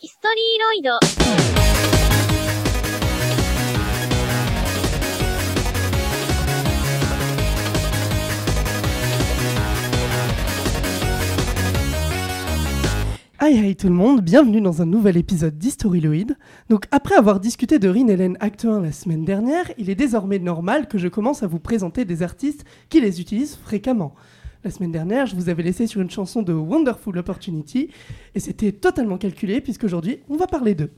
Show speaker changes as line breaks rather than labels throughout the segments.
ヒストリーロイド。
Hi hi tout le monde, bienvenue dans un nouvel épisode d'Historyloid. Donc après avoir discuté de Rin Helen Act 1 la semaine dernière, il est désormais normal que je commence à vous présenter des artistes qui les utilisent fréquemment. La semaine dernière, je vous avais laissé sur une chanson de Wonderful Opportunity et c'était totalement calculé puisqu'aujourd'hui, on va parler d'eux.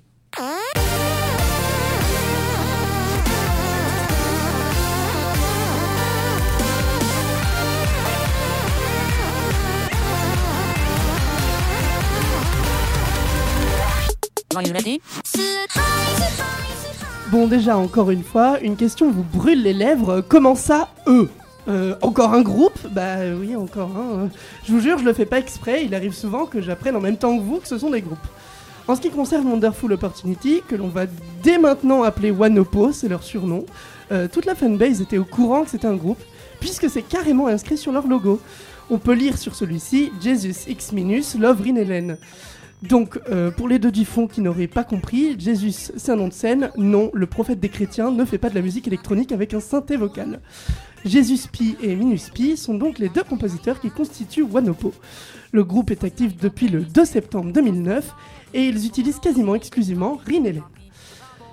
Bon déjà, encore une fois, une question vous brûle les lèvres, comment ça, eux? Euh, encore un groupe Bah oui, encore un. euh. Je vous jure, je le fais pas exprès, il arrive souvent que j'apprenne en même temps que vous que ce sont des groupes. En ce qui concerne Wonderful Opportunity, que l'on va dès maintenant appeler Wanopo, c'est leur surnom, euh, toute la fanbase était au courant que c'était un groupe, puisque c'est carrément inscrit sur leur logo. On peut lire sur celui-ci Jesus X Minus Love Rin Helen. Donc, euh, pour les deux du fond qui n'auraient pas compris, Jésus, c'est un nom de scène. Non, le prophète des chrétiens ne fait pas de la musique électronique avec un synthé vocal. Jésus Pi et Minus Pi sont donc les deux compositeurs qui constituent Wanopo. Le groupe est actif depuis le 2 septembre 2009 et ils utilisent quasiment exclusivement Rin Helen.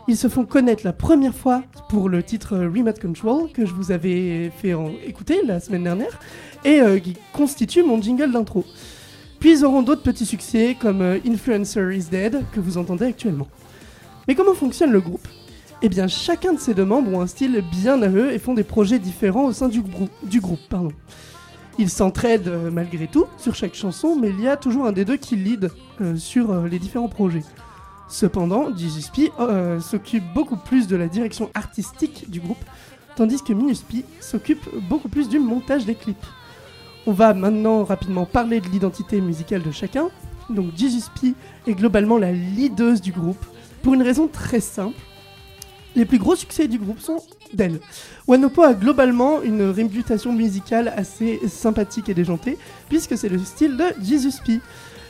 Ils se font connaître la première fois pour le titre Remote Control que je vous avais fait écouter la semaine dernière et euh, qui constitue mon jingle d'intro. Puis ils auront d'autres petits succès comme euh, Influencer is Dead que vous entendez actuellement. Mais comment fonctionne le groupe? Eh bien, chacun de ces deux membres ont un style bien à eux et font des projets différents au sein du, du groupe. Pardon. Ils s'entraident euh, malgré tout sur chaque chanson, mais il y a toujours un des deux qui lead euh, sur les différents projets. Cependant, euh, s'occupe beaucoup plus de la direction artistique du groupe, tandis que Minus P s'occupe beaucoup plus du montage des clips. On va maintenant rapidement parler de l'identité musicale de chacun. Donc Jesus P est globalement la leaduse du groupe, pour une raison très simple. Les plus gros succès du groupe sont d'elle. Wanopo a globalement une réputation musicale assez sympathique et déjantée, puisque c'est le style de Jesus P.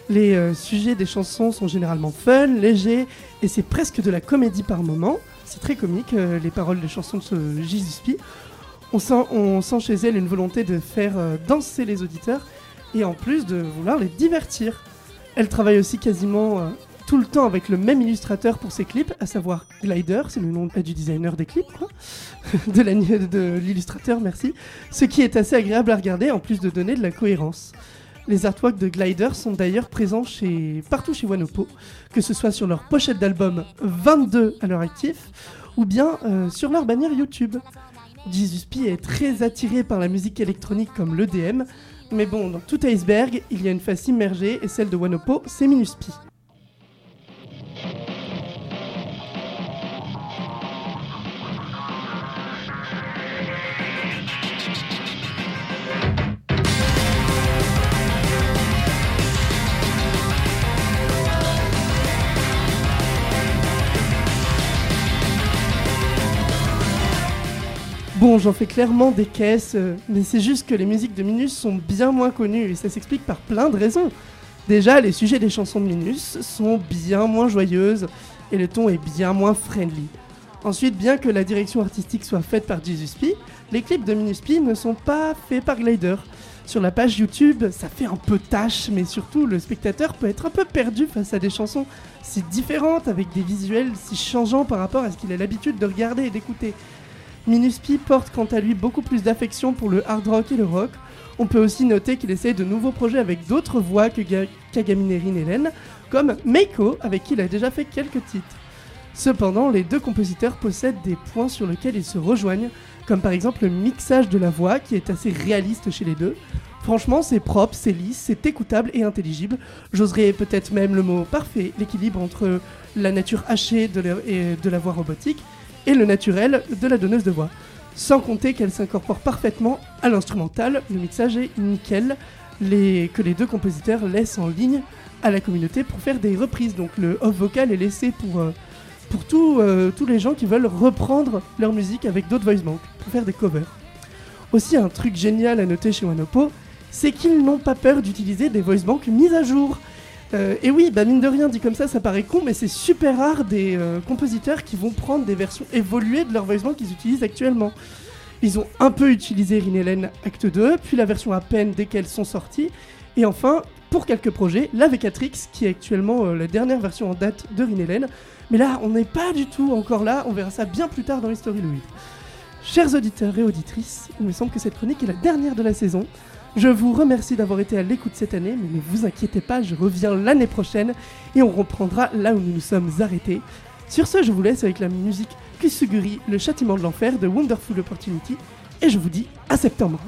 Les euh, sujets des chansons sont généralement fun, légers, et c'est presque de la comédie par moment. C'est très comique, euh, les paroles des chansons de ce Jesus P. On sent, chez elle une volonté de faire euh, danser les auditeurs, et en plus de vouloir les divertir. Elle travaille aussi quasiment euh, tout le temps avec le même illustrateur pour ses clips, à savoir Glider, c'est le nom euh, du designer des clips, quoi. de l'illustrateur, merci. Ce qui est assez agréable à regarder, en plus de donner de la cohérence. Les artworks de Glider sont d'ailleurs présents partout chez Wanopo, que ce soit sur leur pochette d'album 22 à leur actif, ou bien sur leur bannière YouTube. Jesus P est très attiré par la musique électronique comme l'EDM, mais bon, dans tout iceberg, il y a une face immergée, et celle de Wanopo, c'est Minus P. Bon, j'en fais clairement des caisses, euh, mais c'est juste que les musiques de Minus sont bien moins connues et ça s'explique par plein de raisons. Déjà, les sujets des chansons de Minus sont bien moins joyeuses et le ton est bien moins friendly. Ensuite, bien que la direction artistique soit faite par Jesus P, les clips de Minus P ne sont pas faits par Glider. Sur la page YouTube, ça fait un peu tâche, mais surtout le spectateur peut être un peu perdu face à des chansons si différentes, avec des visuels si changeants par rapport à ce qu'il a l'habitude de regarder et d'écouter. Minuspi porte quant à lui beaucoup plus d'affection pour le hard rock et le rock. On peut aussi noter qu'il essaye de nouveaux projets avec d'autres voix que Ga- Rin Helen, comme Meiko, avec qui il a déjà fait quelques titres. Cependant, les deux compositeurs possèdent des points sur lesquels ils se rejoignent, comme par exemple le mixage de la voix qui est assez réaliste chez les deux. Franchement, c'est propre, c'est lisse, c'est écoutable et intelligible. J'oserais peut-être même le mot parfait, l'équilibre entre la nature hachée et de la voix robotique et le naturel de la donneuse de voix. Sans compter qu'elle s'incorpore parfaitement à l'instrumental, le mixage est nickel, que les deux compositeurs laissent en ligne à la communauté pour faire des reprises. Donc le off vocal est laissé pour, euh, euh, tous les gens qui veulent reprendre leur musique avec d'autres voice banks, pour faire des covers. Aussi un truc génial à noter chez Wanopo, c'est qu'ils n'ont pas peur d'utiliser des voice banks mises à jour. Euh, et oui, bah mine de rien, dit comme ça, ça paraît con, mais c'est super rare des euh, compositeurs qui vont prendre des versions évoluées de leur voicement qu'ils utilisent actuellement. Ils ont un peu utilisé Rinelen Acte 2, puis la version à peine dès qu'elles sont sorties, et enfin, pour quelques projets, la V4X, qui est actuellement euh, la dernière version en date de Rinelen. Mais là, on n'est pas du tout encore là, on verra ça bien plus tard dans l'History Louis. Chers auditeurs et auditrices, il me semble que cette chronique est la dernière de la saison. Je vous remercie d'avoir été à l'écoute cette année, mais ne vous inquiétez pas, je reviens l'année prochaine et on reprendra là où nous nous sommes arrêtés. Sur ce, je vous laisse avec la musique Kusuguri, le châtiment de l'enfer de Wonderful Opportunity, et je vous dis à septembre.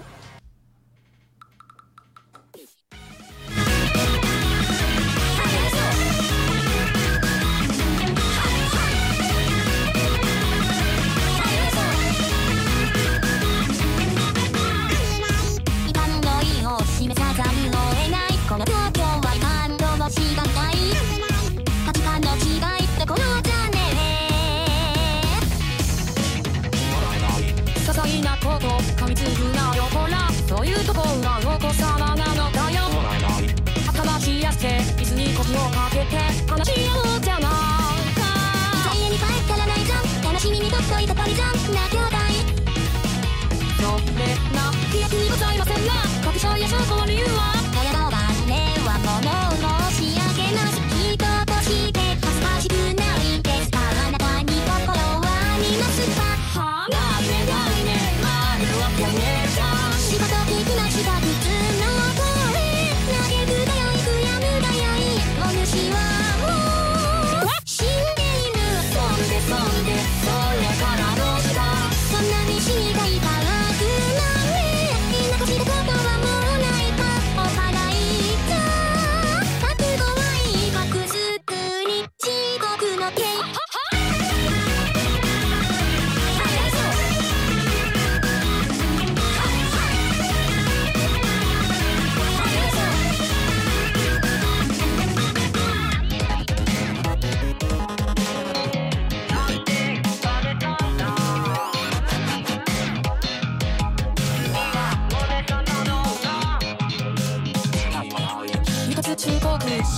なこと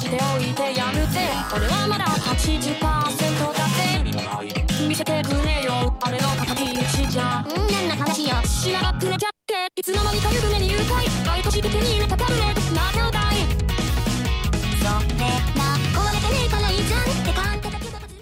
しておいてやるぜ俺はまだ80%だぜ。見せてく